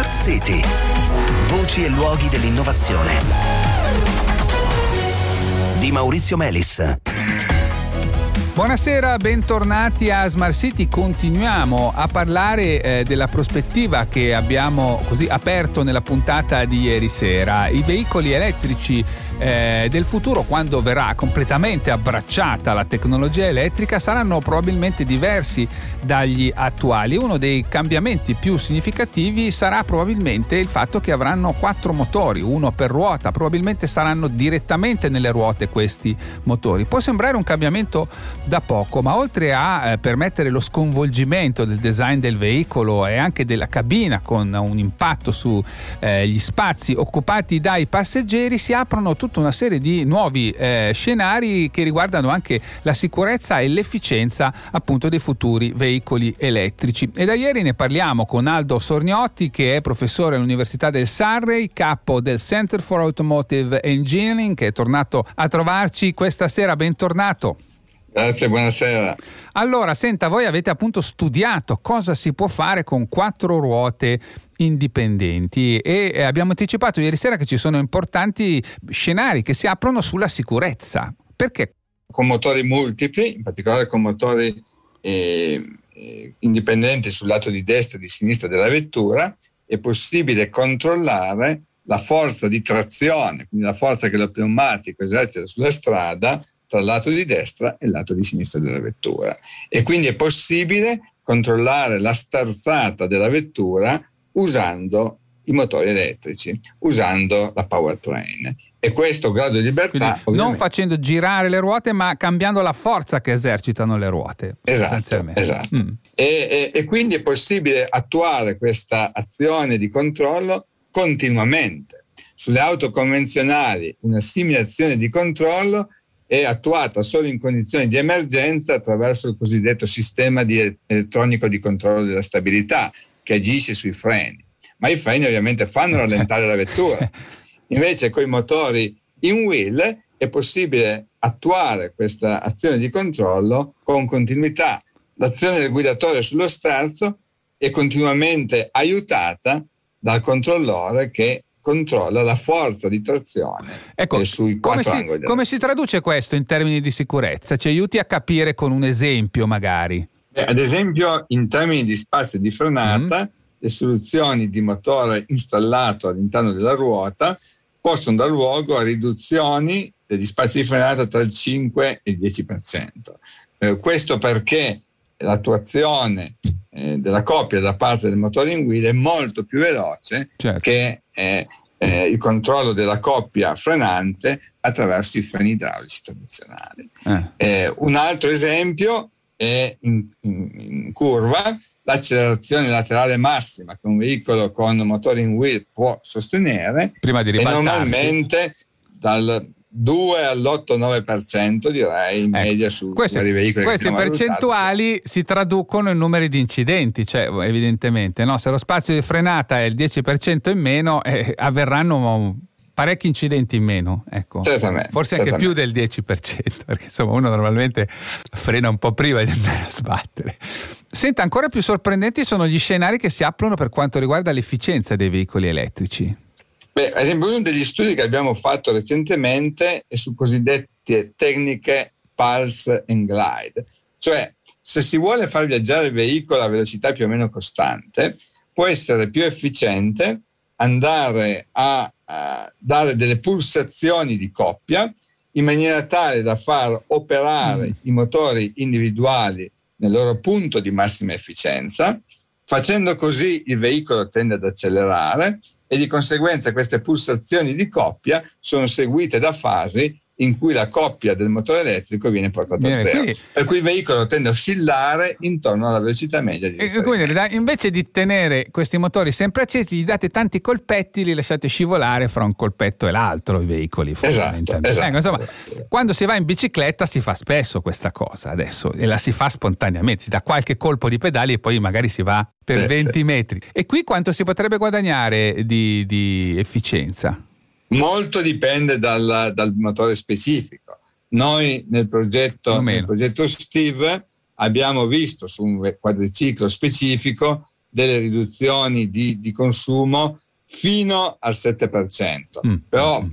Smart City. Voci e luoghi dell'innovazione. Di Maurizio Melis. Buonasera, bentornati a Smart City. Continuiamo a parlare eh, della prospettiva che abbiamo così aperto nella puntata di ieri sera. I veicoli elettrici eh, del futuro, quando verrà completamente abbracciata la tecnologia elettrica, saranno probabilmente diversi dagli attuali. Uno dei cambiamenti più significativi sarà probabilmente il fatto che avranno quattro motori, uno per ruota, probabilmente saranno direttamente nelle ruote questi motori. Può sembrare un cambiamento da poco, ma oltre a eh, permettere lo sconvolgimento del design del veicolo e anche della cabina con un impatto sugli eh, spazi occupati dai passeggeri, si aprono tutte tutta una serie di nuovi eh, scenari che riguardano anche la sicurezza e l'efficienza appunto dei futuri veicoli elettrici. E da ieri ne parliamo con Aldo Sorgnotti che è professore all'Università del Surrey, capo del Center for Automotive Engineering che è tornato a trovarci questa sera. Bentornato. Grazie, buonasera. Allora, senta, voi avete appunto studiato cosa si può fare con quattro ruote indipendenti e eh, abbiamo anticipato ieri sera che ci sono importanti scenari che si aprono sulla sicurezza. Perché? Con motori multipli, in particolare con motori eh, eh, indipendenti sul lato di destra e di sinistra della vettura, è possibile controllare la forza di trazione, quindi la forza che lo pneumatico esercita sulla strada tra il lato di destra e il lato di sinistra della vettura. E quindi è possibile controllare la sterzata della vettura usando i motori elettrici, usando la powertrain. E questo grado di libertà... non facendo girare le ruote, ma cambiando la forza che esercitano le ruote. Esatto, esatto. Mm. E, e, e quindi è possibile attuare questa azione di controllo continuamente. Sulle auto convenzionali una simile azione di controllo è attuata solo in condizioni di emergenza attraverso il cosiddetto sistema di elettronico di controllo della stabilità, che agisce sui freni, ma i freni ovviamente fanno rallentare la vettura. Invece con i motori in wheel è possibile attuare questa azione di controllo con continuità. L'azione del guidatore sullo sterzo è continuamente aiutata dal controllore che controlla la forza di trazione ecco, sui come si, angoli. Come si traduce questo in termini di sicurezza? Ci aiuti a capire con un esempio magari? Beh, ad esempio, in termini di spazio di frenata, mm. le soluzioni di motore installato all'interno della ruota possono dar luogo a riduzioni degli spazi di frenata tra il 5 e il 10%. Eh, questo perché l'attuazione eh, della coppia da parte del motore in guida è molto più veloce certo. che eh, eh, il controllo della coppia frenante attraverso i freni idraulici tradizionali. Eh. Eh, un altro esempio e in, in, in curva l'accelerazione laterale massima che un veicolo con motore in wheel può sostenere Prima di e normalmente dal 2 all'8-9% direi in ecco, media su queste, veicoli queste percentuali valutati. si traducono in numeri di incidenti cioè evidentemente no? se lo spazio di frenata è il 10% in meno eh, avverranno parecchi incidenti in meno, ecco. Certamente. Forse certamente. anche più del 10%, perché insomma uno normalmente frena un po' prima di andare a sbattere. Senta, ancora più sorprendenti sono gli scenari che si aprono per quanto riguarda l'efficienza dei veicoli elettrici. Beh, ad esempio, uno degli studi che abbiamo fatto recentemente è su cosiddette tecniche pulse and glide, cioè se si vuole far viaggiare il veicolo a velocità più o meno costante, può essere più efficiente andare a dare delle pulsazioni di coppia in maniera tale da far operare mm. i motori individuali nel loro punto di massima efficienza. Facendo così il veicolo tende ad accelerare e di conseguenza queste pulsazioni di coppia sono seguite da fasi in cui la coppia del motore elettrico viene portata Bene, a zero. Quindi, per cui il veicolo tende a oscillare intorno alla velocità media di e quindi invece di tenere questi motori sempre accesi, gli date tanti colpetti, li lasciate scivolare fra un colpetto e l'altro i veicoli. Esatto, esatto, ecco, insomma, esatto. Quando si va in bicicletta si fa spesso questa cosa adesso e la si fa spontaneamente, si dà qualche colpo di pedali e poi magari si va per sì, 20 sì. metri. E qui quanto si potrebbe guadagnare di, di efficienza? Molto dipende dal, dal motore specifico. Noi nel progetto, nel progetto Steve abbiamo visto su un quadriciclo specifico delle riduzioni di, di consumo fino al 7%. Mm. Però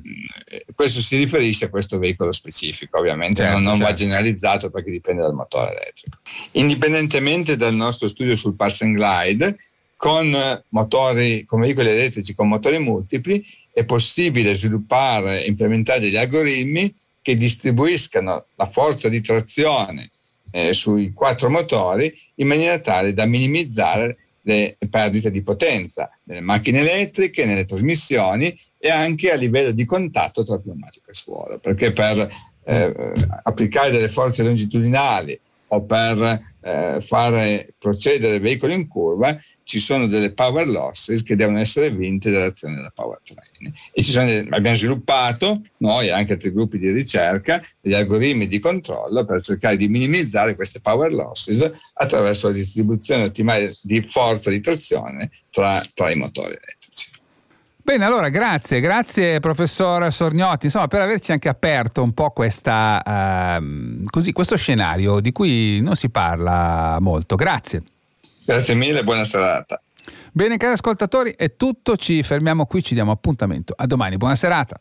eh, questo si riferisce a questo veicolo specifico, ovviamente certo, non, non certo. va generalizzato perché dipende dal motore elettrico. Indipendentemente dal nostro studio sul pass and glide, con motori, con veicoli elettrici con motori multipli, è possibile sviluppare e implementare degli algoritmi che distribuiscano la forza di trazione eh, sui quattro motori in maniera tale da minimizzare le perdite di potenza nelle macchine elettriche, nelle trasmissioni e anche a livello di contatto tra pneumatico e suolo, perché per eh, applicare delle forze longitudinali o per eh, fare procedere il veicolo in curva ci sono delle power losses che devono essere vinte dall'azione della powertrain. E sono, abbiamo sviluppato, noi e anche altri gruppi di ricerca, degli algoritmi di controllo per cercare di minimizzare queste power losses attraverso la distribuzione ottimale di forza di trazione tra, tra i motori elettrici. Bene, allora grazie, grazie professor Sorgnotti, insomma, per averci anche aperto un po' questa, uh, così, questo scenario di cui non si parla molto. Grazie. Grazie mille, buona serata. Bene cari ascoltatori, è tutto, ci fermiamo qui, ci diamo appuntamento. A domani, buona serata.